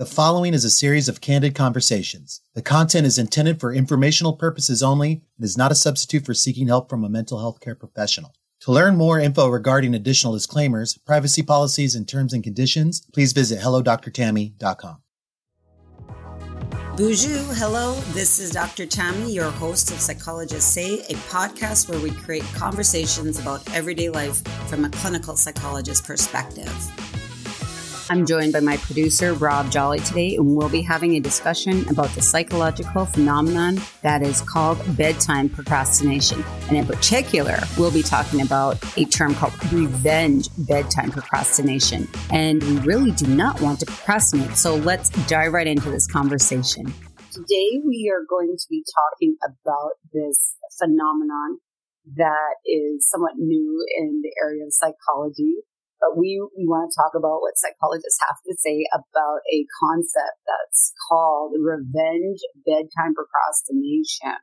The following is a series of candid conversations. The content is intended for informational purposes only and is not a substitute for seeking help from a mental health care professional. To learn more info regarding additional disclaimers, privacy policies, and terms and conditions, please visit hellodrtammy.com. Bonjour, hello. This is Dr. Tammy, your host of Psychologists Say, a podcast where we create conversations about everyday life from a clinical psychologist perspective. I'm joined by my producer, Rob Jolly, today, and we'll be having a discussion about the psychological phenomenon that is called bedtime procrastination. And in particular, we'll be talking about a term called revenge bedtime procrastination. And we really do not want to procrastinate. So let's dive right into this conversation. Today, we are going to be talking about this phenomenon that is somewhat new in the area of psychology but we, we want to talk about what psychologists have to say about a concept that's called revenge bedtime procrastination.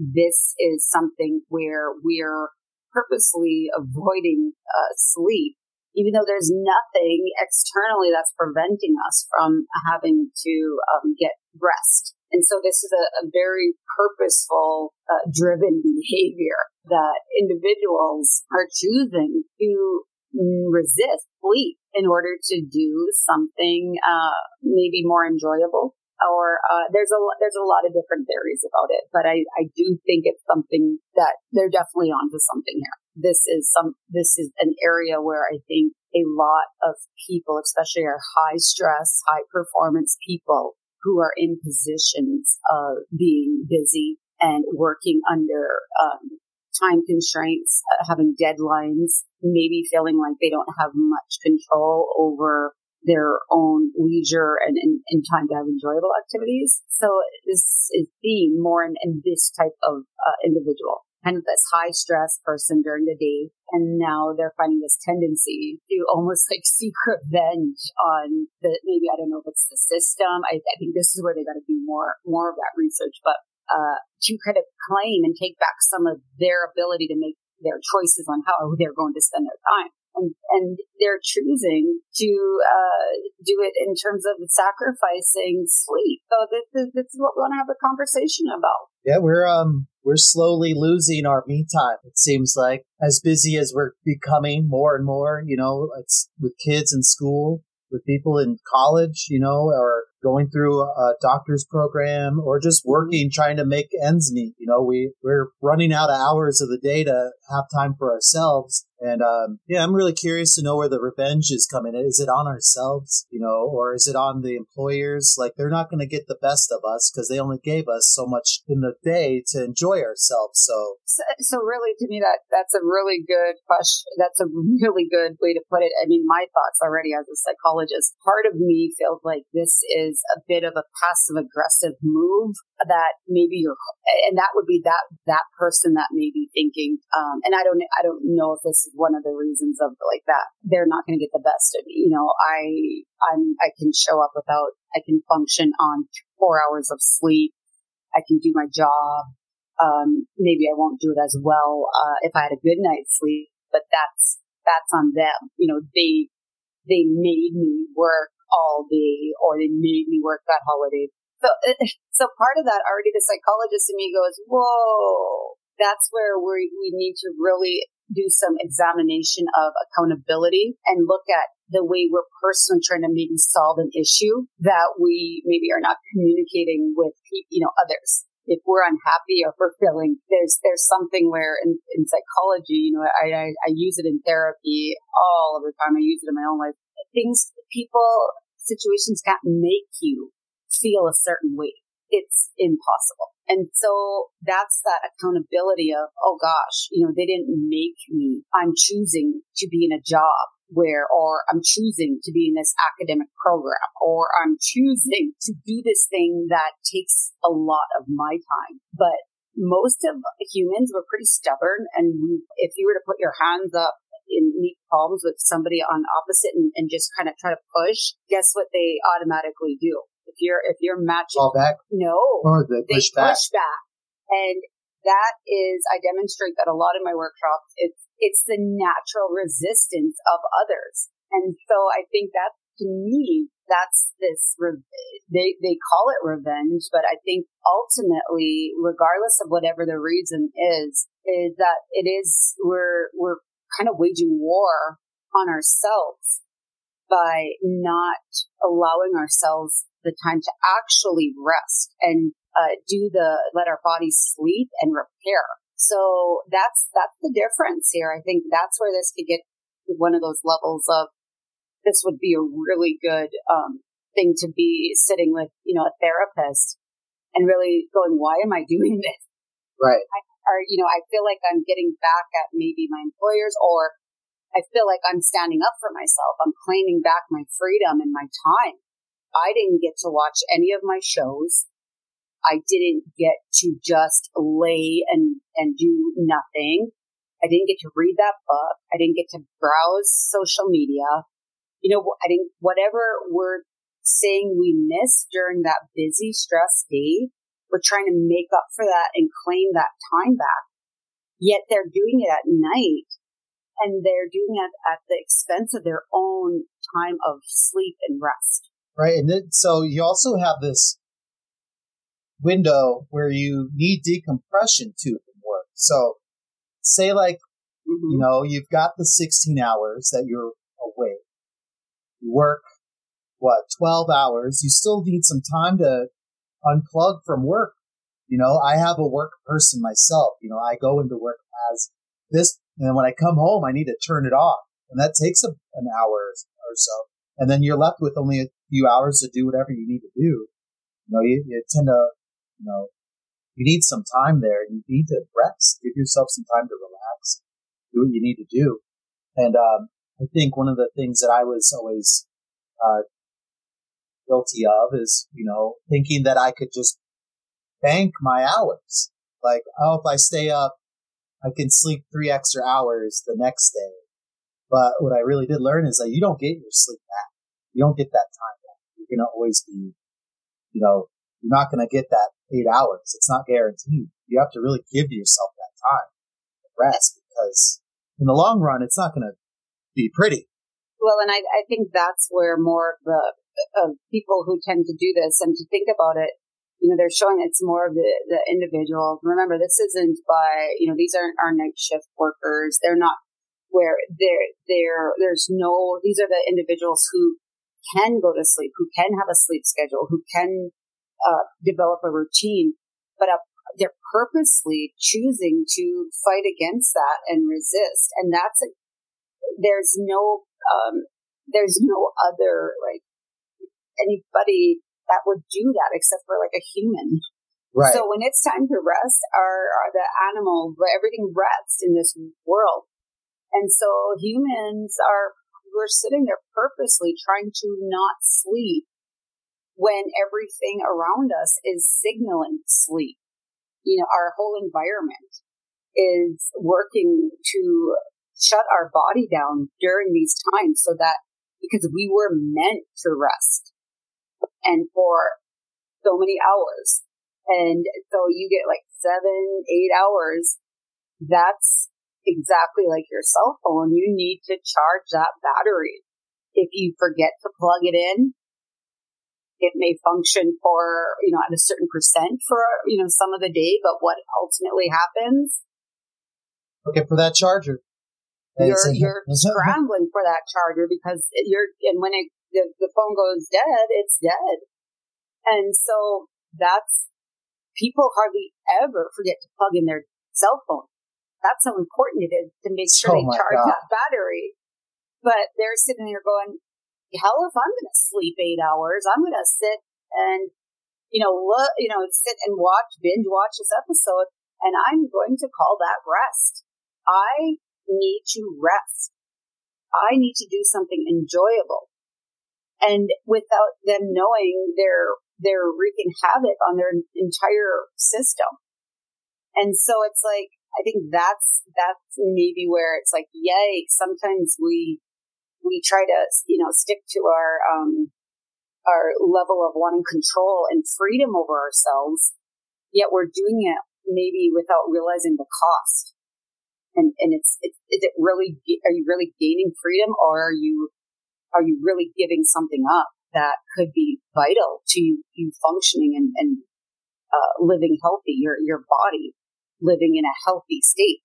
This is something where we're purposely avoiding uh, sleep, even though there's nothing externally that's preventing us from having to um, get rest. And so this is a, a very purposeful, uh, driven behavior that individuals are choosing to resist sleep in order to do something uh, maybe more enjoyable. Or uh, there's a there's a lot of different theories about it, but I, I do think it's something that they're definitely onto something here. This is some this is an area where I think a lot of people, especially our high stress, high performance people, who are in positions of being busy and working under um, time constraints, uh, having deadlines, maybe feeling like they don't have much control over their own leisure and, and, and time to have enjoyable activities. So this is seen more in, in this type of uh, individual, kind of this high stress person during the day. And now they're finding this tendency to almost like seek revenge on the, maybe I don't know if it's the system. I, I think this is where they got to do more, more of that research, but uh, to kind of claim and take back some of their ability to make their choices on how they're going to spend their time. And, and they're choosing to uh, do it in terms of sacrificing sleep. So this is this is what we want to have a conversation about. Yeah, we're um we're slowly losing our me time. It seems like as busy as we're becoming more and more. You know, it's with kids in school, with people in college. You know, or going through a doctor's program or just working trying to make ends meet you know we we're running out of hours of the day to have time for ourselves and um, yeah, I'm really curious to know where the revenge is coming. Is it on ourselves, you know, or is it on the employers? Like they're not going to get the best of us because they only gave us so much in the day to enjoy ourselves. So. so, so really, to me, that that's a really good question. That's a really good way to put it. I mean, my thoughts already as a psychologist. Part of me feels like this is a bit of a passive aggressive move that maybe you're, and that would be that that person that may be thinking. Um, and I don't, I don't know if this is one of the reasons of like that. They're not going to get the best of me. You know, I, I'm, I can show up without, I can function on four hours of sleep. I can do my job. Um, maybe I won't do it as well, uh, if I had a good night's sleep, but that's, that's on them. You know, they, they made me work all day or they made me work that holiday. So, so part of that already the psychologist in me goes, whoa, that's where we, we need to really do some examination of accountability and look at the way we're personally trying to maybe solve an issue that we maybe are not communicating with you know others. If we're unhappy or we're feeling there's there's something where in, in psychology you know I, I, I use it in therapy all of the time. I use it in my own life things people situations can't make you feel a certain way it's impossible and so that's that accountability of, oh gosh, you know, they didn't make me. I'm choosing to be in a job where, or I'm choosing to be in this academic program, or I'm choosing to do this thing that takes a lot of my time. But most of humans were pretty stubborn. And if you were to put your hands up in meet palms with somebody on opposite and, and just kind of try to push, guess what they automatically do? If you're if you're matching, fall back. No, or they push they back. Push back, and that is I demonstrate that a lot in my workshops. It's it's the natural resistance of others, and so I think that to me, that's this, re- they, they call it revenge, but I think ultimately, regardless of whatever the reason is, is that it is, we're, we're kind of waging war on ourselves by not allowing ourselves the time to actually rest and uh, do the let our bodies sleep and repair. So that's that's the difference here. I think that's where this could get one of those levels of this would be a really good um, thing to be sitting with, you know, a therapist and really going, why am I doing this? Right. I, or, you know, I feel like I'm getting back at maybe my employers or I feel like I'm standing up for myself. I'm claiming back my freedom and my time. I didn't get to watch any of my shows. I didn't get to just lay and, and do nothing. I didn't get to read that book. I didn't get to browse social media. You know, I didn't, whatever we're saying we missed during that busy, stress day, we're trying to make up for that and claim that time back. Yet they're doing it at night and they're doing it at the expense of their own time of sleep and rest. Right. And then, so you also have this window where you need decompression too from work. So say like, mm-hmm. you know, you've got the 16 hours that you're awake. You work, what, 12 hours. You still need some time to unplug from work. You know, I have a work person myself. You know, I go into work as this, and when I come home, I need to turn it off. And that takes a, an hour or so. And then you're left with only a few hours to do whatever you need to do. You know, you, you tend to you know, you need some time there. You need to rest. Give yourself some time to relax. Do what you need to do. And um, I think one of the things that I was always uh, guilty of is, you know, thinking that I could just bank my hours. Like, oh, if I stay up, I can sleep three extra hours the next day. But what I really did learn is that you don't get your sleep back. You don't get that time back. You're going to always be, you know, you're not going to get that eight hours. It's not guaranteed. You have to really give yourself that time to rest because in the long run, it's not going to be pretty. Well, and I, I think that's where more of the of people who tend to do this and to think about it, you know, they're showing it's more of the, the individual. Remember, this isn't by, you know, these aren't our night shift workers. They're not where they're, they're, there's no, these are the individuals who can go to sleep, who can have a sleep schedule, who can uh, develop a routine, but a, they're purposely choosing to fight against that and resist. And that's a, there's no, um, there's no other like anybody that would do that except for like a human. Right. So when it's time to rest, our, our the animal, everything rests in this world. And so humans are, we're sitting there purposely trying to not sleep when everything around us is signaling sleep. You know, our whole environment is working to shut our body down during these times so that because we were meant to rest and for so many hours. And so you get like seven, eight hours. That's exactly like your cell phone. You need to charge that battery. If you forget to plug it in, it may function for, you know, at a certain percent for, you know, some of the day, but what ultimately happens? Looking for that charger. You're, you're scrambling for that charger because you're, and when it, the, the phone goes dead, it's dead. And so that's, people hardly ever forget to plug in their cell phone. That's how important it is to make sure oh they charge God. that battery. But they're sitting there going, hell if I'm going to sleep eight hours, I'm going to sit and, you know, look, you know, sit and watch, binge watch this episode and I'm going to call that rest. I need to rest. I need to do something enjoyable. And without them knowing they're, they're wreaking havoc on their entire system. And so it's like, I think that's, that's maybe where it's like, yikes, sometimes we we try to, you know, stick to our, um, our level of wanting control and freedom over ourselves, yet we're doing it maybe without realizing the cost. And, and it's, it, is it really, are you really gaining freedom or are you, are you really giving something up that could be vital to you, you functioning and, and uh, living healthy, your, your body living in a healthy state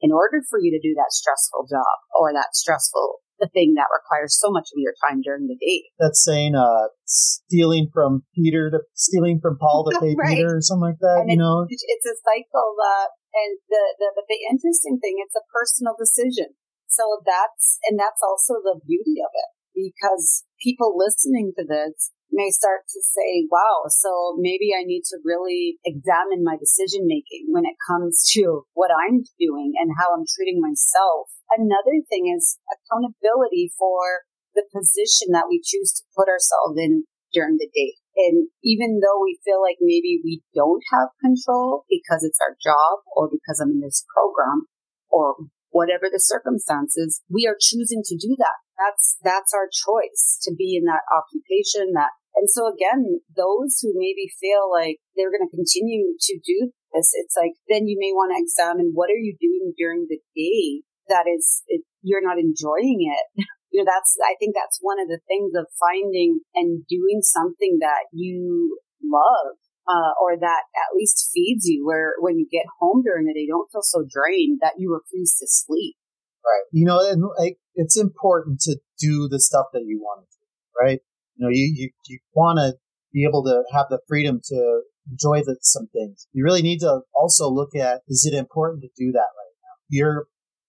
in order for you to do that stressful job or that stressful the thing that requires so much of your time during the day. That's saying uh stealing from Peter to stealing from Paul to pay right. Peter or something like that, and you know. It's a cycle that and the, the but the interesting thing it's a personal decision. So that's and that's also the beauty of it because people listening to this may start to say, wow, so maybe I need to really examine my decision making when it comes to what I'm doing and how I'm treating myself. Another thing is accountability for the position that we choose to put ourselves in during the day. And even though we feel like maybe we don't have control because it's our job or because I'm in this program or whatever the circumstances, we are choosing to do that. That's, that's our choice to be in that occupation that, and so again, those who maybe feel like they're going to continue to do this, it's like, then you may want to examine what are you doing during the day that is, it, you're not enjoying it. you know, that's, I think that's one of the things of finding and doing something that you love uh, or that at least feeds you where when you get home during the day, don't feel so drained that you refuse to sleep. Right. You know, and like, it's important to do the stuff that you want to do, right? You know, you, you, you want to be able to have the freedom to enjoy the, some things. You really need to also look at, is it important to do that right now? You're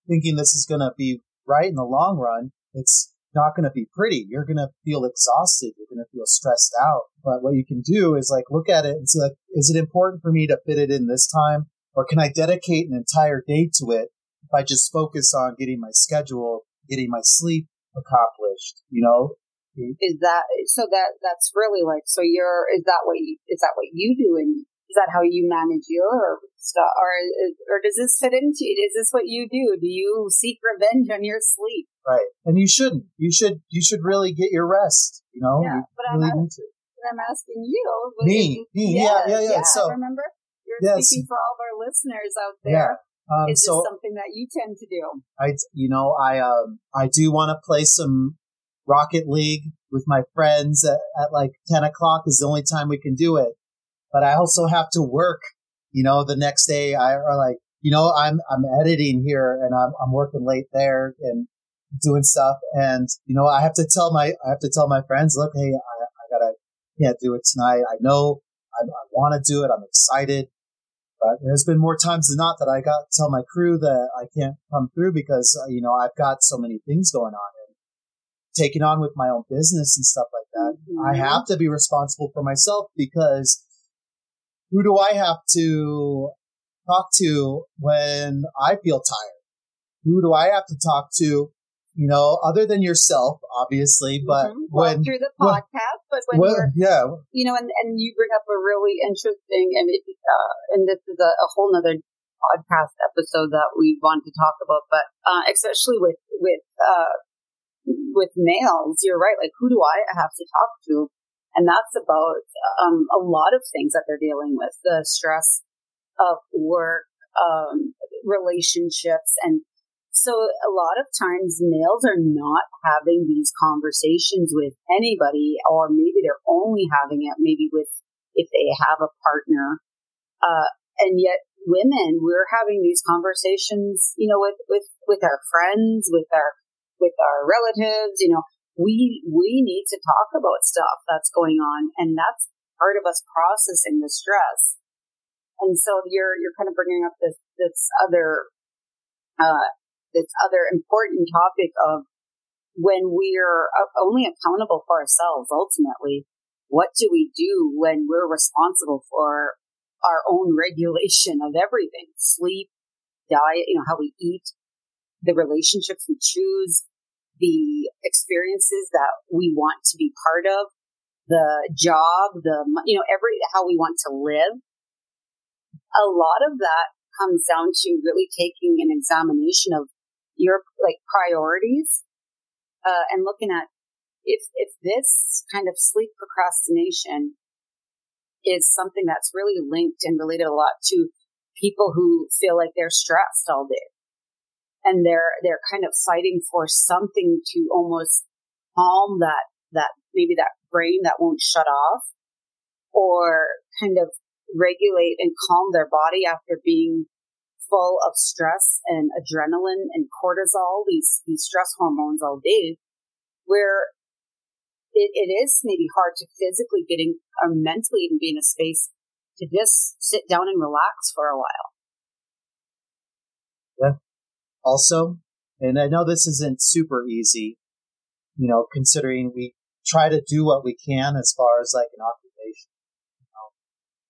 thinking this is going to be right in the long run. It's not going to be pretty. You're going to feel exhausted. You're going to feel stressed out. But what you can do is like look at it and see like, is it important for me to fit it in this time? Or can I dedicate an entire day to it if I just focus on getting my schedule, getting my sleep accomplished, you know? Is that, so that, that's really like, so you're, is that what you, is that what you do in is that how you manage your stuff, or or does this fit into? Is this what you do? Do you seek revenge on your sleep? Right, and you shouldn't. You should. You should really get your rest. You know, yeah, you but really I'm, asking, but I'm asking you. Me, me, yeah, yeah, yeah. yeah. So remember, you're yes. speaking for all of our listeners out there. Yeah. Um, is so, this something that you tend to do? I, you know, I, um, I do want to play some Rocket League with my friends at, at like 10 o'clock is the only time we can do it but I also have to work, you know, the next day I are like, you know, I'm, I'm editing here and I'm, I'm working late there and doing stuff. And, you know, I have to tell my, I have to tell my friends, look, hey, I, I gotta, can't do it tonight. I know I, I want to do it. I'm excited. But there's been more times than not that I got to tell my crew that I can't come through because, uh, you know, I've got so many things going on and taking on with my own business and stuff like that. Mm-hmm. I have to be responsible for myself because who do I have to talk to when I feel tired? Who do I have to talk to? You know, other than yourself, obviously, but mm-hmm. when through the podcast, when, but when, when we're, yeah, you know, and, and you bring up a really interesting, and it, uh, and this is a, a whole nother podcast episode that we want to talk about, but uh, especially with with uh, with males, you're right. Like, who do I have to talk to and that's about um, a lot of things that they're dealing with the stress of work, um, relationships. And so a lot of times males are not having these conversations with anybody, or maybe they're only having it maybe with if they have a partner. Uh, and yet women, we're having these conversations, you know, with, with, with our friends, with our, with our relatives, you know, we we need to talk about stuff that's going on and that's part of us processing the stress. And so you're you're kind of bringing up this this other uh this other important topic of when we're only accountable for ourselves ultimately what do we do when we're responsible for our own regulation of everything? Sleep diet you know how we eat the relationships we choose the experiences that we want to be part of, the job, the, you know, every, how we want to live. A lot of that comes down to really taking an examination of your like priorities, uh, and looking at if, if this kind of sleep procrastination is something that's really linked and related a lot to people who feel like they're stressed all day and they're they're kind of fighting for something to almost calm that, that maybe that brain that won't shut off or kind of regulate and calm their body after being full of stress and adrenaline and cortisol, these, these stress hormones all day, where it, it is maybe hard to physically getting or mentally even be in a space to just sit down and relax for a while. Yeah. Also, and I know this isn't super easy, you know, considering we try to do what we can as far as like an occupation. You know,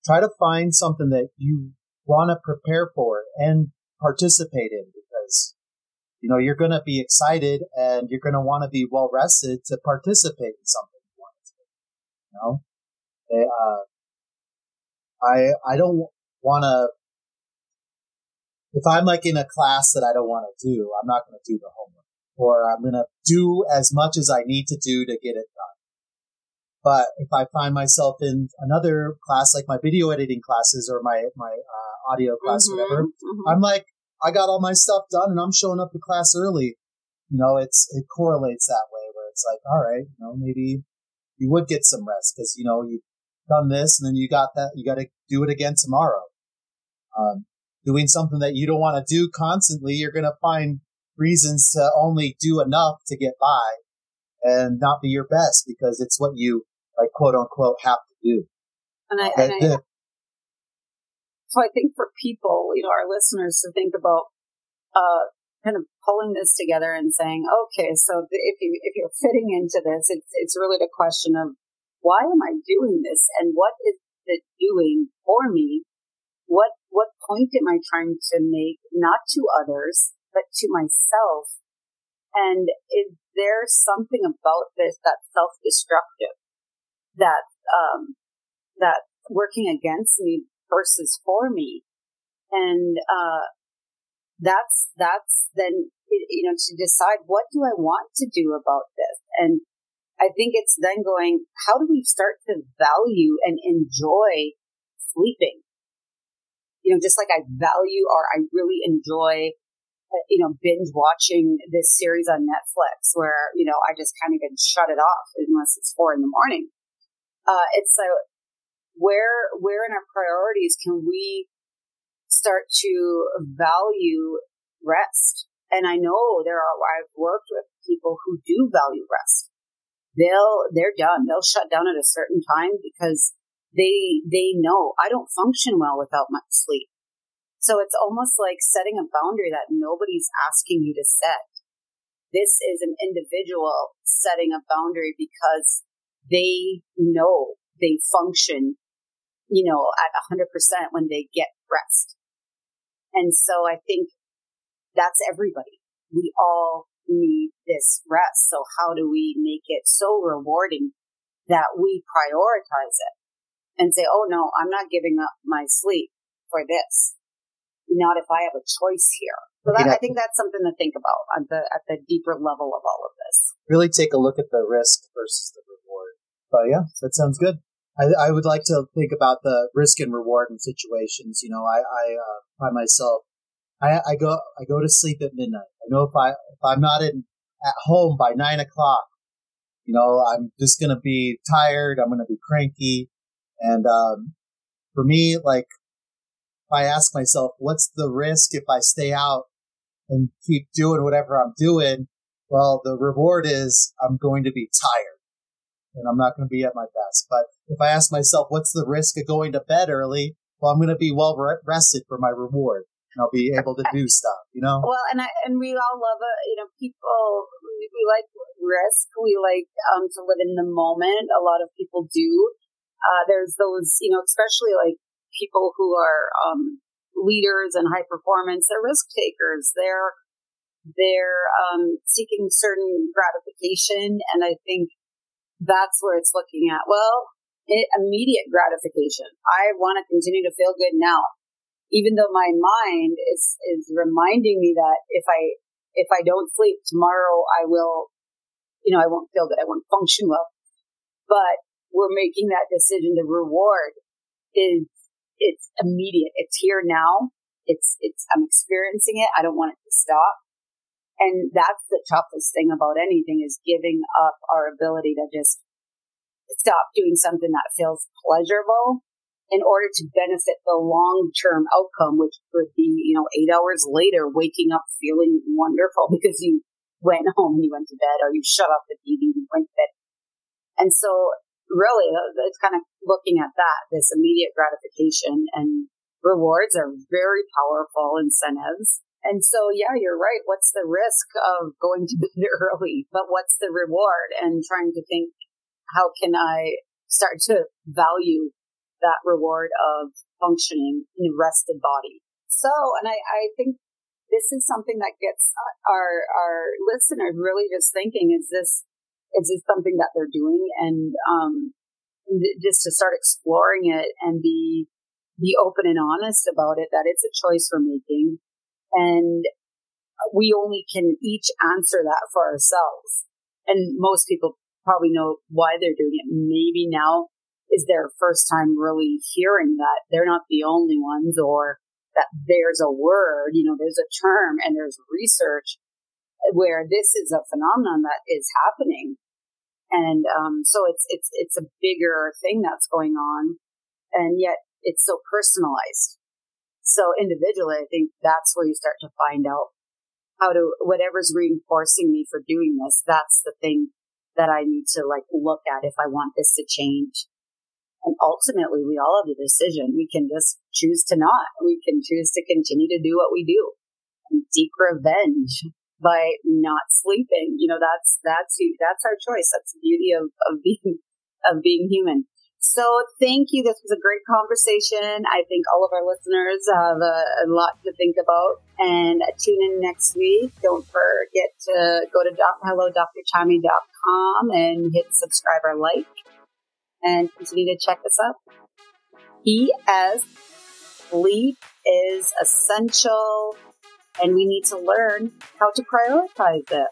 try to find something that you want to prepare for and participate in because, you know, you're going to be excited and you're going to want to be well rested to participate in something you want to do. You know, uh, I, I don't want to, if I'm like in a class that I don't want to do, I'm not going to do the homework or I'm going to do as much as I need to do to get it done. But if I find myself in another class, like my video editing classes or my, my, uh, audio class, mm-hmm, whatever, mm-hmm. I'm like, I got all my stuff done and I'm showing up to class early. You know, it's, it correlates that way where it's like, all right, you know, maybe you would get some rest because, you know, you've done this and then you got that, you got to do it again tomorrow. Um, doing something that you don't want to do constantly, you're going to find reasons to only do enough to get by and not be your best because it's what you like quote unquote have to do. And I, and I so I think for people, you know, our listeners to think about, uh, kind of pulling this together and saying, okay, so if you, if you're fitting into this, it's, it's really the question of why am I doing this and what is it doing for me? What, what point am I trying to make, not to others, but to myself? And is there something about this that's self-destructive? that um, that working against me versus for me, and uh, that's that's then you know to decide what do I want to do about this, and I think it's then going how do we start to value and enjoy sleeping, you know, just like I value or I really enjoy uh, you know, binge watching this series on Netflix where, you know, I just kind of can shut it off unless it's four in the morning. Uh, it's so where where in our priorities can we start to value rest? And I know there are I've worked with people who do value rest. They'll they're done. They'll shut down at a certain time because they they know I don't function well without much sleep. So it's almost like setting a boundary that nobody's asking you to set. This is an individual setting a boundary because they know they function, you know, at 100% when they get rest. And so I think that's everybody. We all need this rest. So how do we make it so rewarding that we prioritize it and say, oh no, I'm not giving up my sleep for this. Not if I have a choice here. So that, you know, I think that's something to think about at the at the deeper level of all of this. Really take a look at the risk versus the reward. but yeah, that sounds good. I, I would like to think about the risk and reward in situations. You know, I, I uh, find myself, I, I go, I go to sleep at midnight. I know if I, if I'm not in at home by nine o'clock, you know, I'm just going to be tired. I'm going to be cranky. And, um, for me, like, if I ask myself, what's the risk if I stay out and keep doing whatever I'm doing? Well, the reward is I'm going to be tired and I'm not going to be at my best. But if I ask myself, what's the risk of going to bed early? Well, I'm going to be well rested for my reward. And I'll be able to do stuff, you know? Well, and I, and we all love it. You know, people, we, we like risk. We like, um, to live in the moment. A lot of people do. Uh, there's those, you know, especially like people who are, um, leaders and high performance. They're risk takers. They're, they're, um, seeking certain gratification. And I think that's where it's looking at. Well, immediate gratification. I want to continue to feel good now, even though my mind is is reminding me that if I if I don't sleep tomorrow, I will, you know, I won't feel good. I won't function well. But we're making that decision. The reward is it's immediate. It's here now. It's it's I'm experiencing it. I don't want it to stop. And that's the toughest thing about anything is giving up our ability to just stop doing something that feels pleasurable in order to benefit the long term outcome, which would be, you know, eight hours later, waking up feeling wonderful because you went home and you went to bed or you shut off the TV and went to bed. And so really it's kind of looking at that, this immediate gratification and rewards are very powerful incentives. And so, yeah, you're right. What's the risk of going to bed early? But what's the reward? And trying to think, how can I start to value that reward of functioning in a rested body? So, and I, I think this is something that gets our, our listeners really just thinking, is this, is this something that they're doing? And, um, just to start exploring it and be, be open and honest about it, that it's a choice we're making and we only can each answer that for ourselves. And most people probably know why they're doing it. Maybe now is their first time really hearing that they're not the only ones or that there's a word, you know, there's a term and there's research where this is a phenomenon that is happening. And, um, so it's, it's, it's a bigger thing that's going on. And yet it's so personalized. So individually, I think that's where you start to find out how to, whatever's reinforcing me for doing this, that's the thing that I need to like look at if I want this to change. And ultimately, we all have a decision. We can just choose to not. We can choose to continue to do what we do and seek revenge by not sleeping. You know, that's, that's, that's our choice. That's the beauty of, of being, of being human. So thank you. This was a great conversation. I think all of our listeners have a, a lot to think about and tune in next week. Don't forget to go to doc, hellodrtammy.com and hit subscribe or like and continue to check us out. P.S. Sleep is essential and we need to learn how to prioritize it.